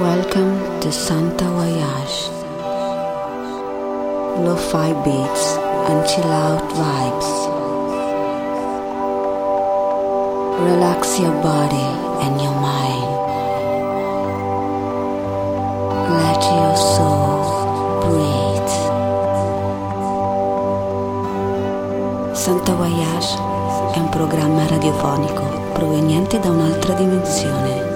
Welcome to Santa Voyage. Lo-fi beats and chill out vibes. Relax your body and your mind. Let your soul breathe. Santa Voyage è un programma radiofonico proveniente da un'altra dimensione.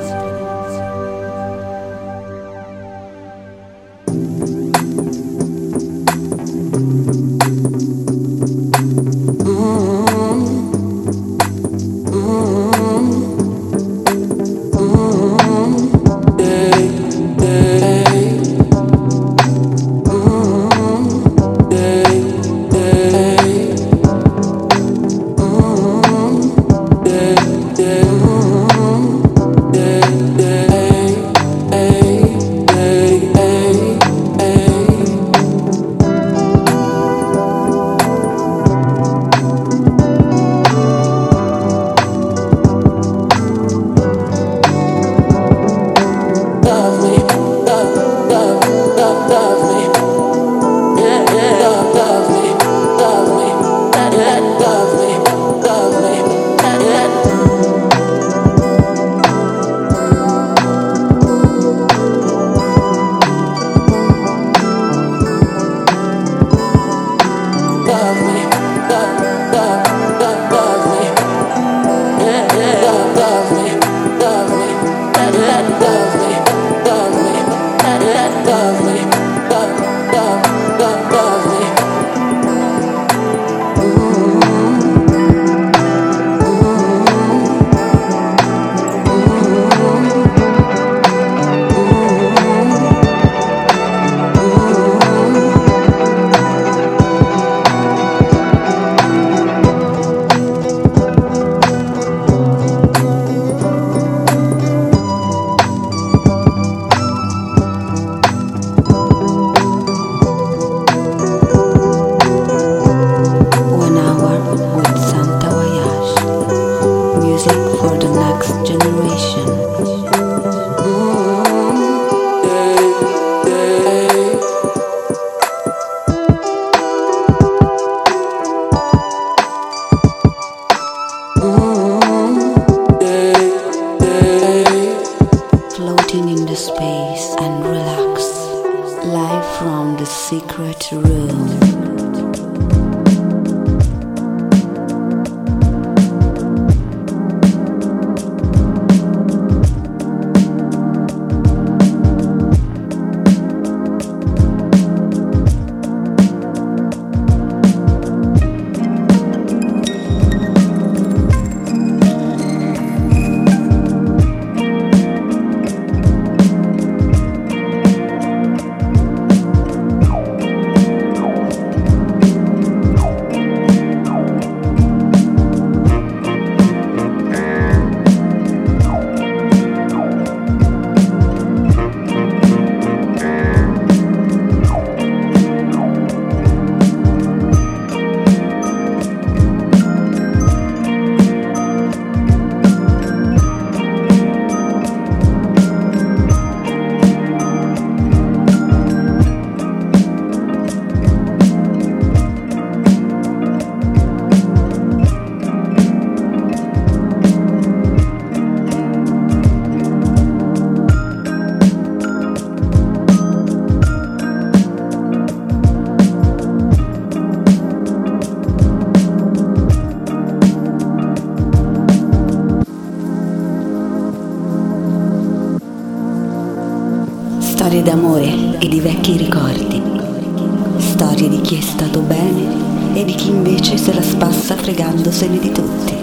Spassa fregandosene di tutti.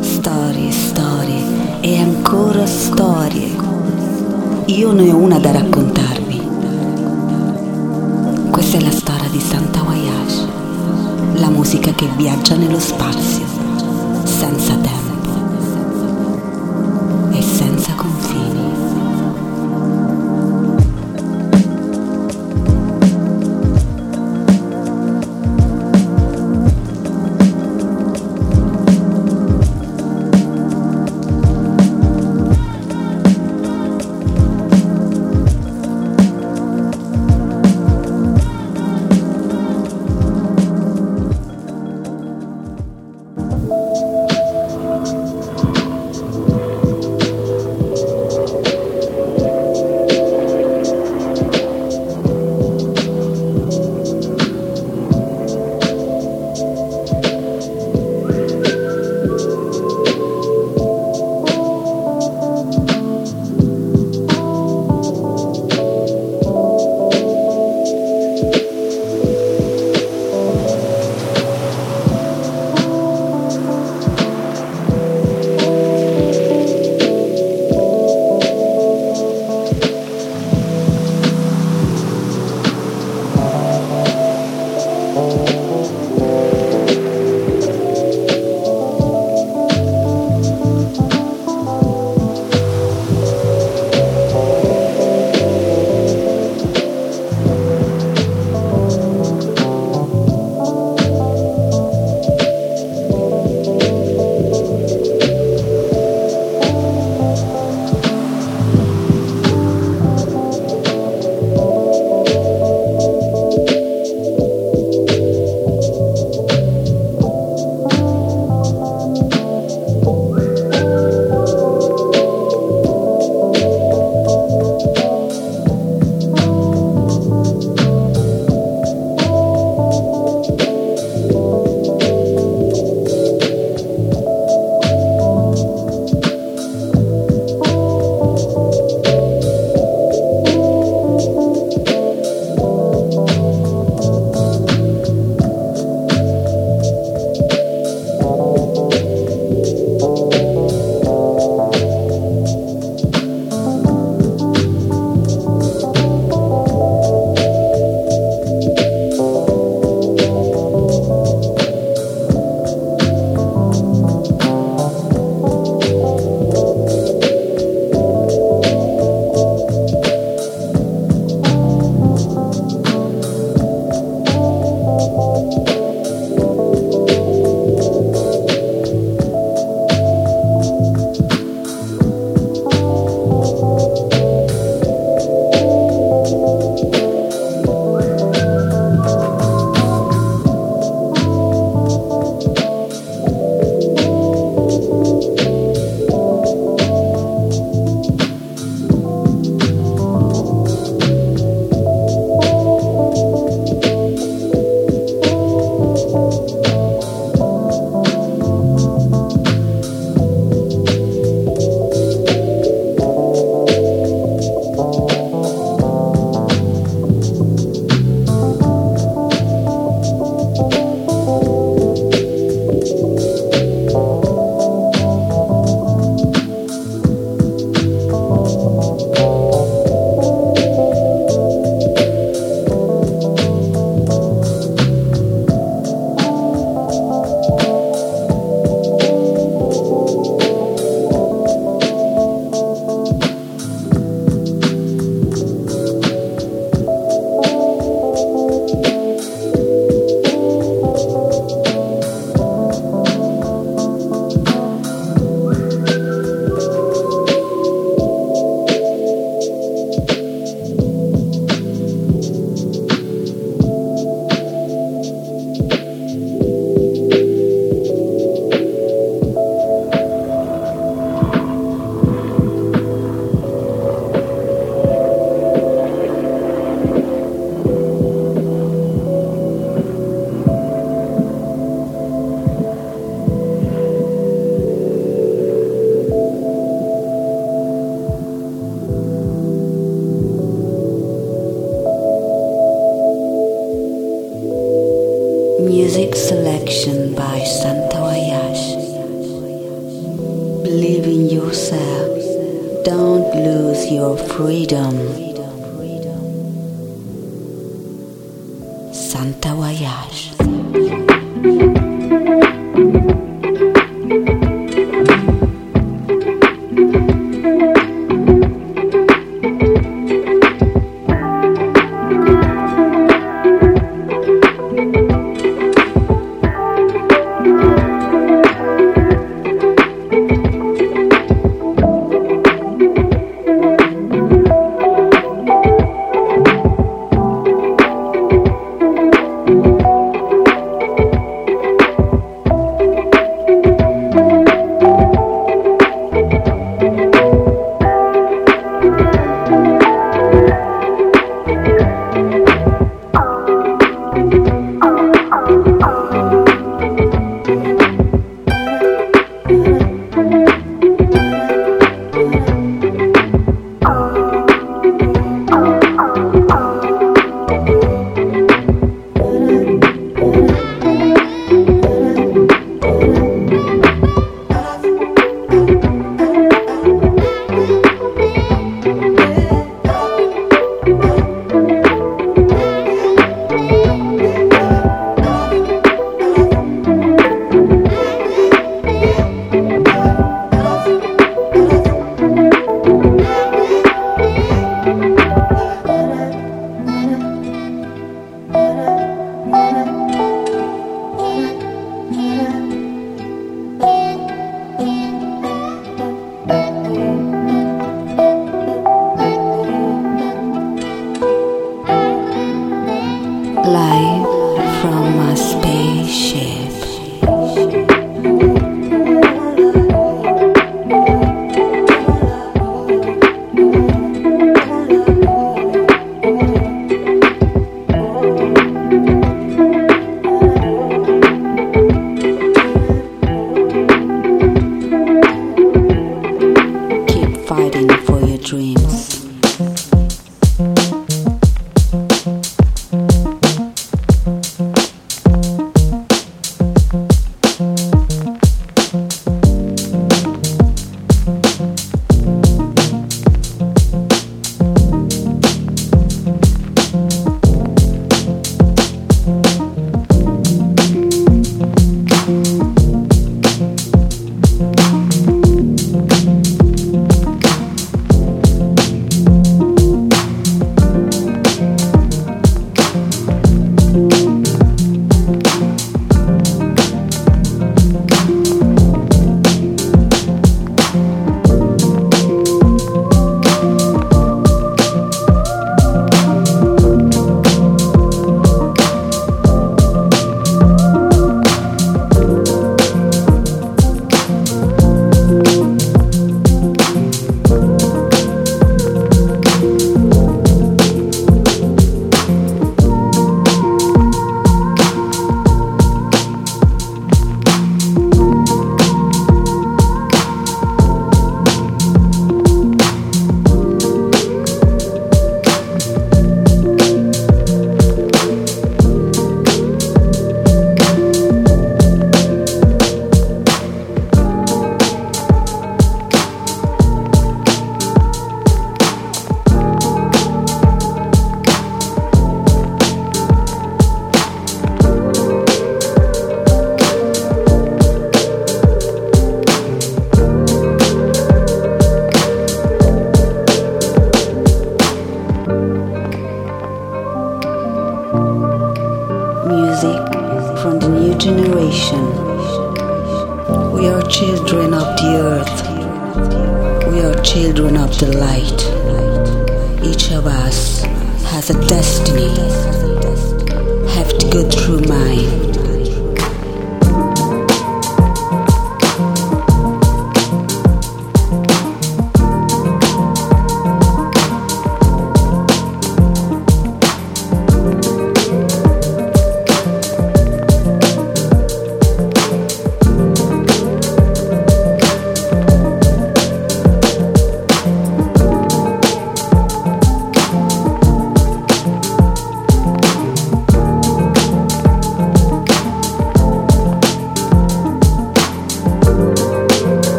Storie, storie e ancora storie. Io ne ho una da raccontarvi. Questa è la storia di Santa Voyage, la musica che viaggia nello spazio,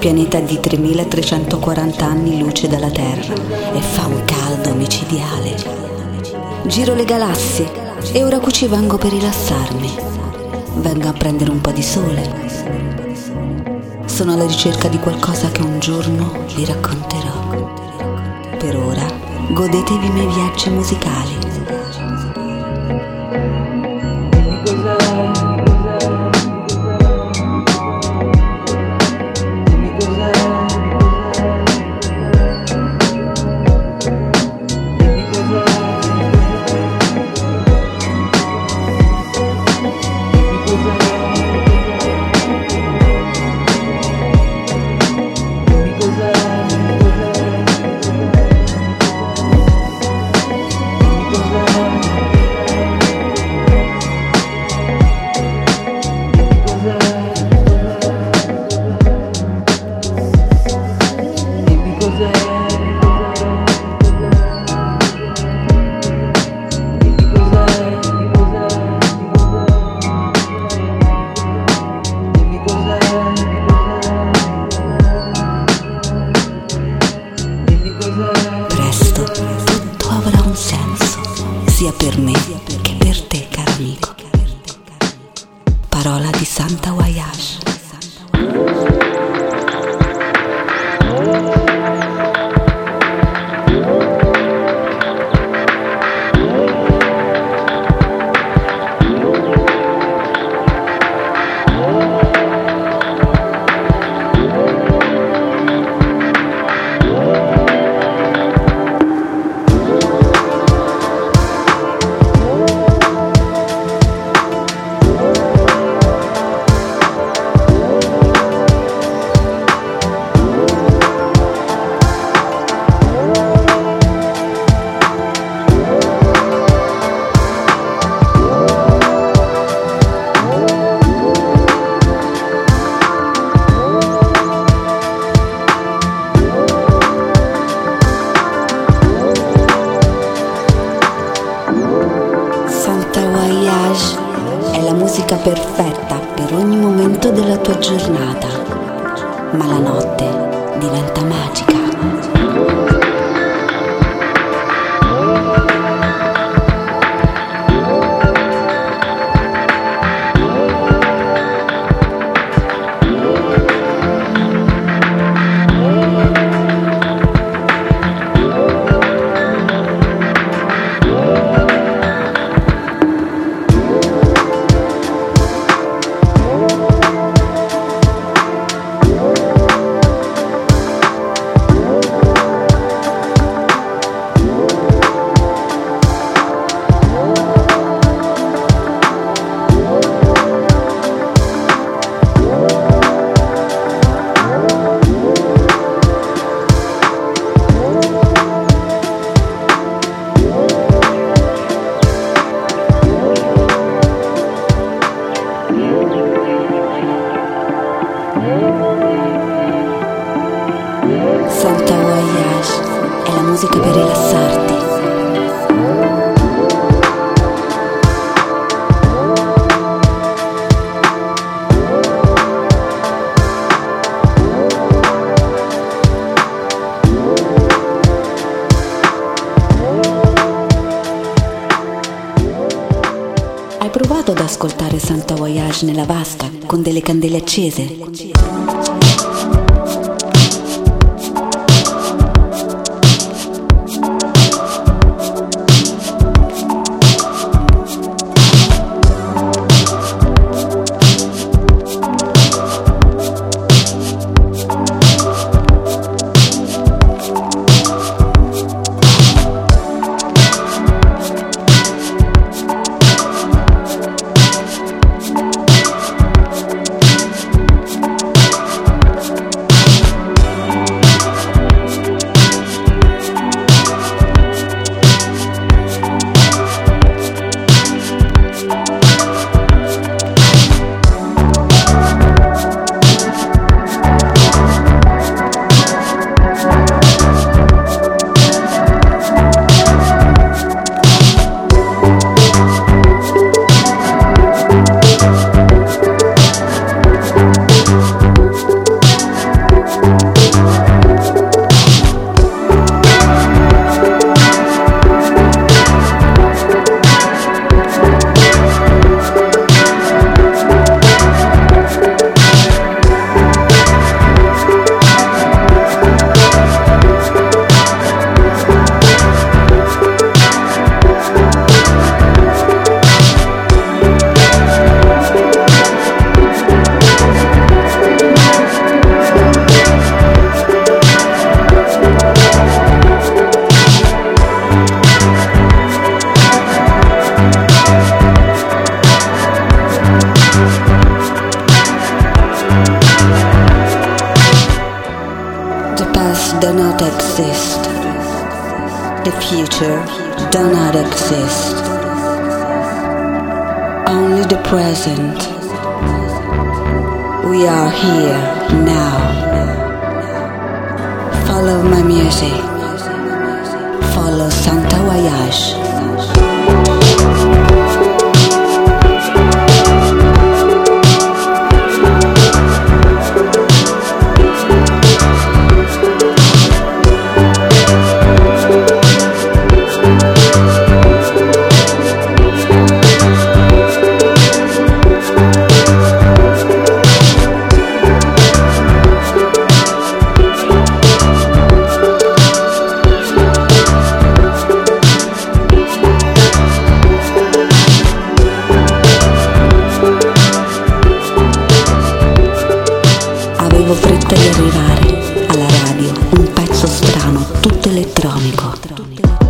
47d, un esopianeta di 3340 anni luce dalla Terra e fa un caldo micidiale. Giro le galassie e ora qui ci vengo per rilassarmi. Vengo a prendere un po' di sole. Sono alla ricerca di qualcosa che un giorno vi racconterò. Per ora, godetevi i miei viaggi musicali. Porta Voyage è la musica per rilassarti. Hai provato ad ascoltare Santa Voyage nella vasca con delle candele accese? elettronico.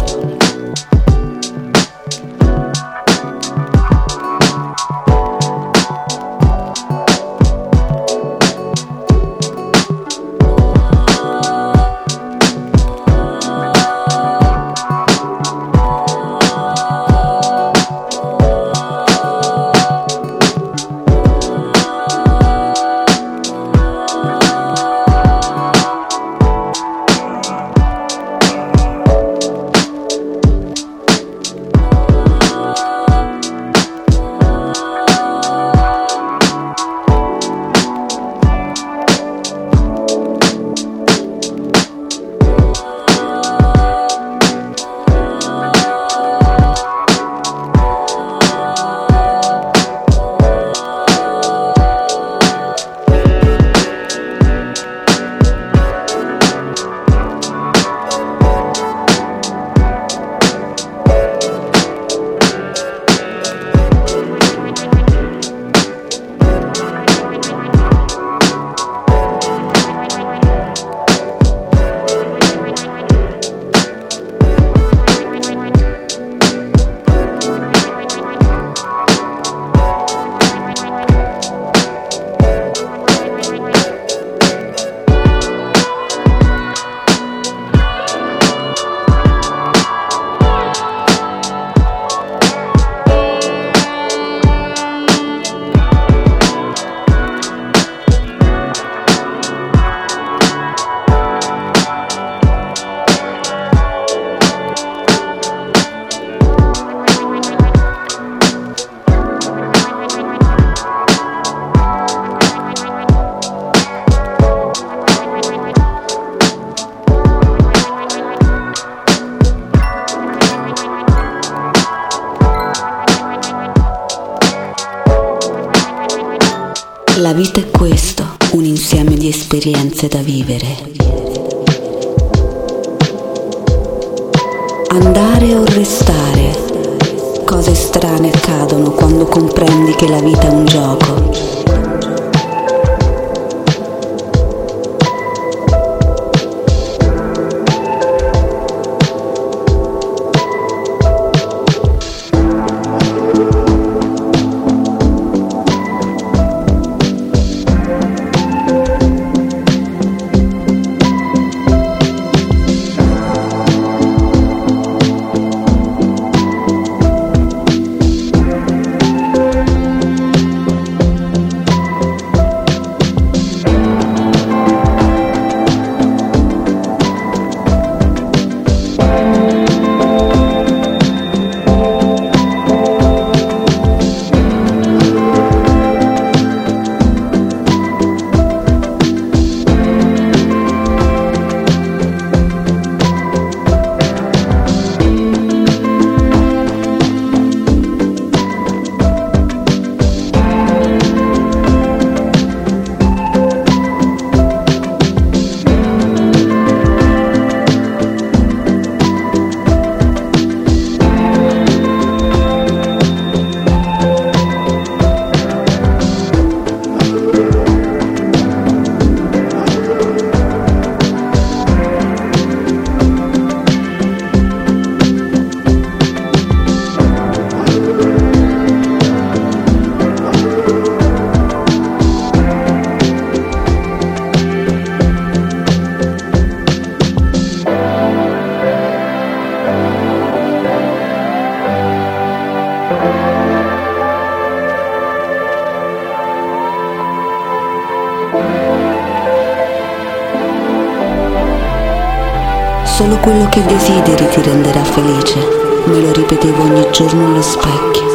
che desideri ti renderà felice, me lo ripetevo ogni giorno allo specchio.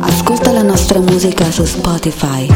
Ascolta la nostra musica su Spotify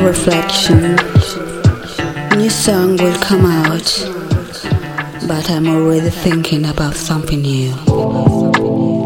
reflection, new song will come out, but I'm already thinking about something new.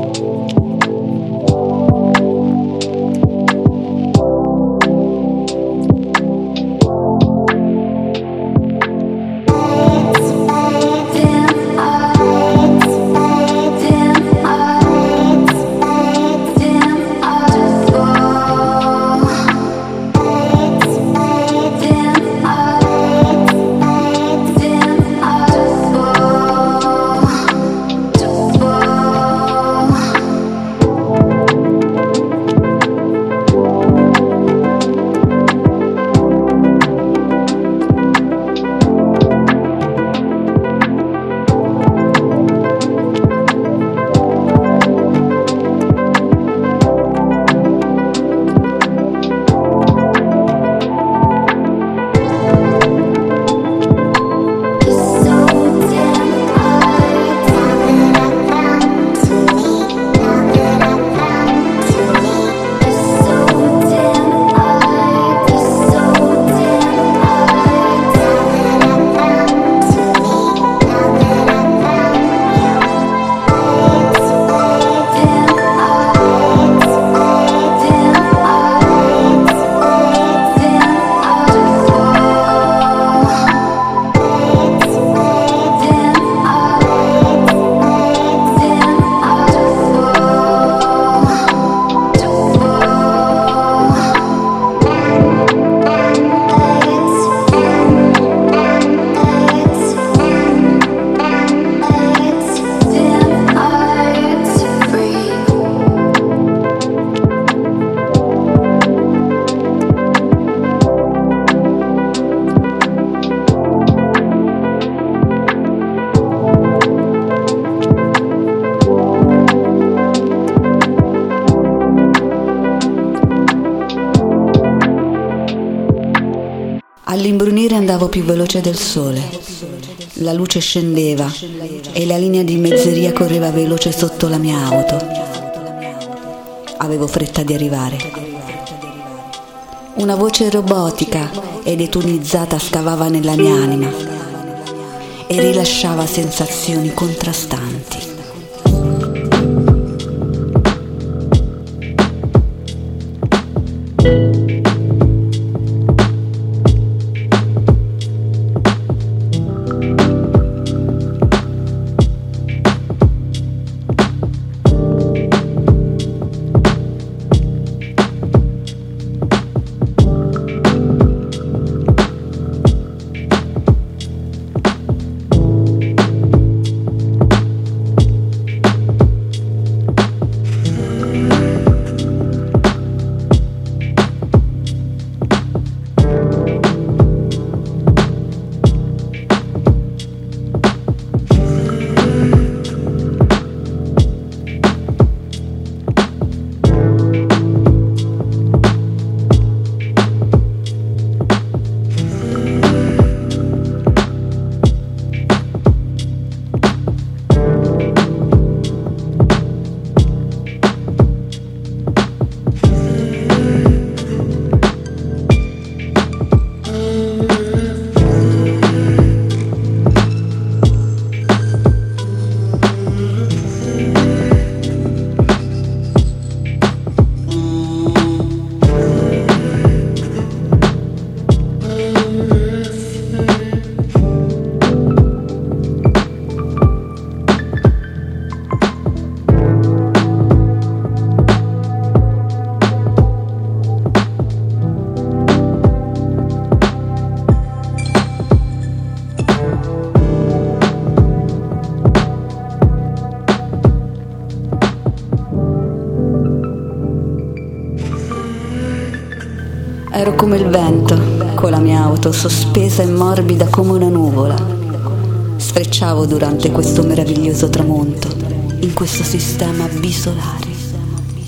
Andavo più veloce del sole. La luce scendeva e la linea di mezzeria correva veloce sotto la mia auto. Avevo fretta di arrivare. Una voce robotica ed etonizzata scavava nella mia anima e rilasciava sensazioni contrastanti. Come il vento, con la mia auto sospesa e morbida come una nuvola. Sfrecciavo durante questo meraviglioso tramonto, in questo sistema bisolare.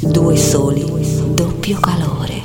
Due soli, doppio calore.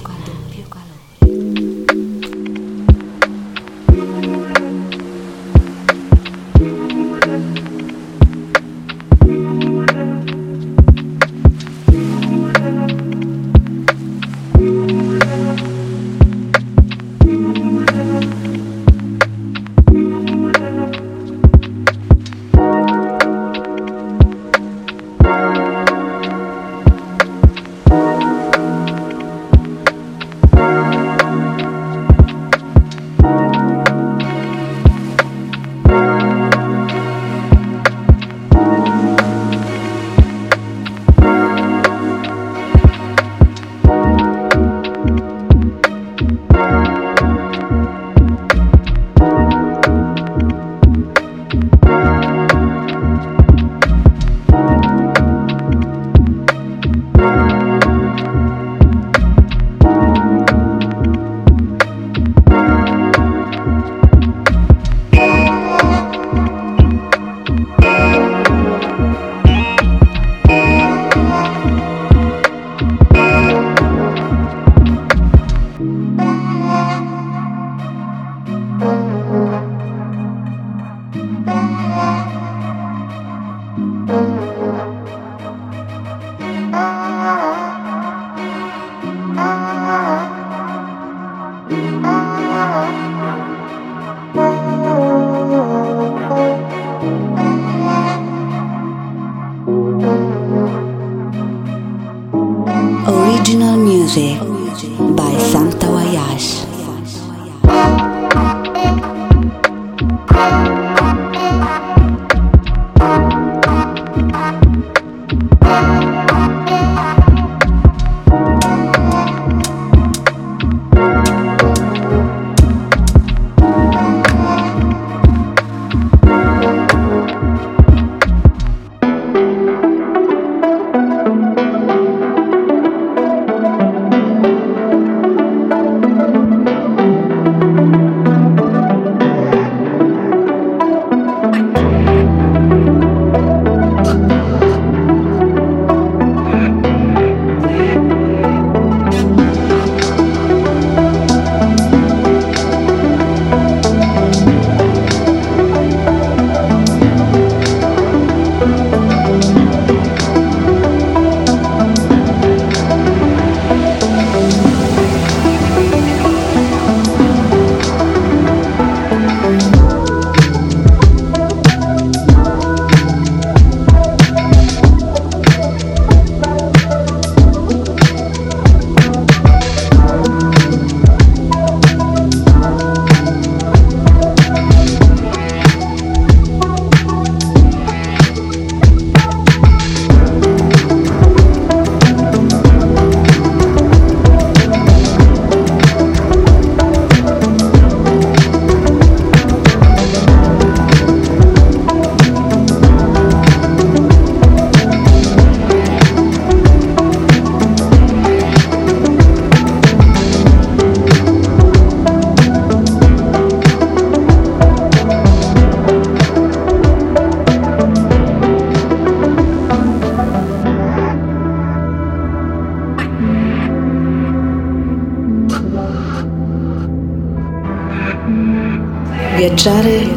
Original music by Santa Wayash.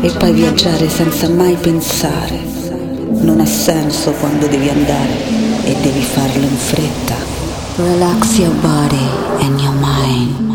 E poi viaggiare senza mai pensare. Non ha senso quando devi andare e devi farlo in fretta. Relax your body and your mind.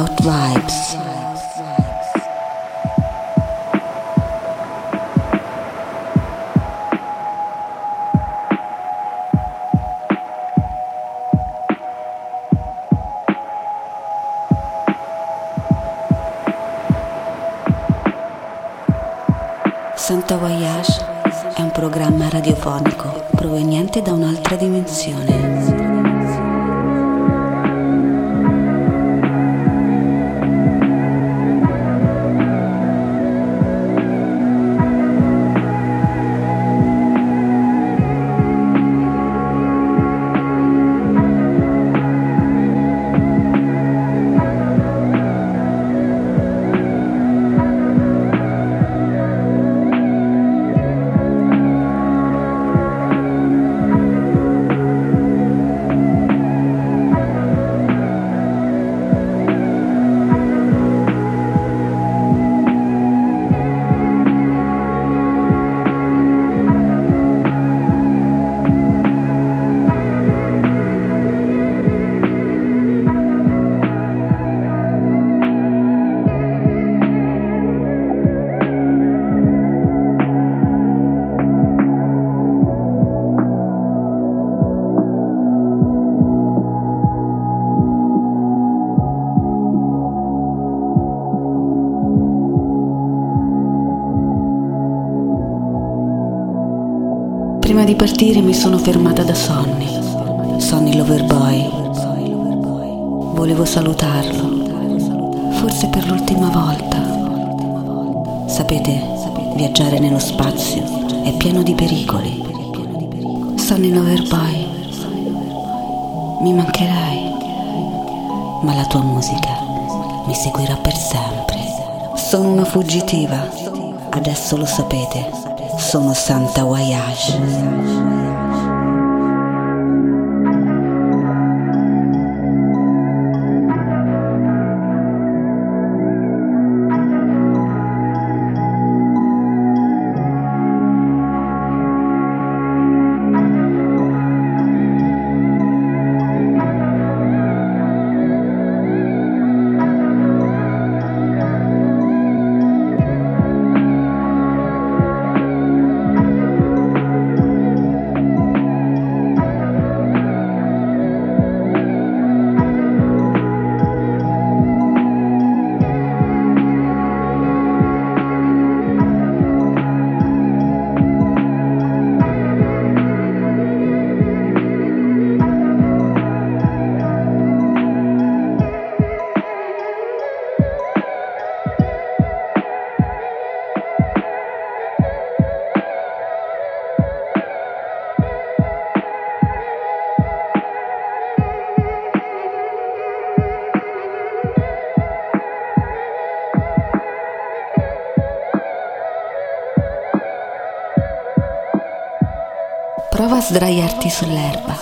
Out vibes. Santa Voyage è un programma radiofonico proveniente da un'altra dimensione. Partire mi sono fermata da Sonny, Sonny Loverboy. Volevo salutarlo, forse per l'ultima volta. Sapete, viaggiare nello spazio è pieno di pericoli. Sonny Loverboy, mi mancherai, ma la tua musica mi seguirà per sempre. Sono una fuggitiva, adesso lo sapete sono Santa Voyage. A sull'erba.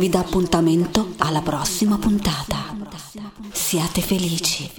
Vi dà appuntamento alla prossima puntata. Siate felici.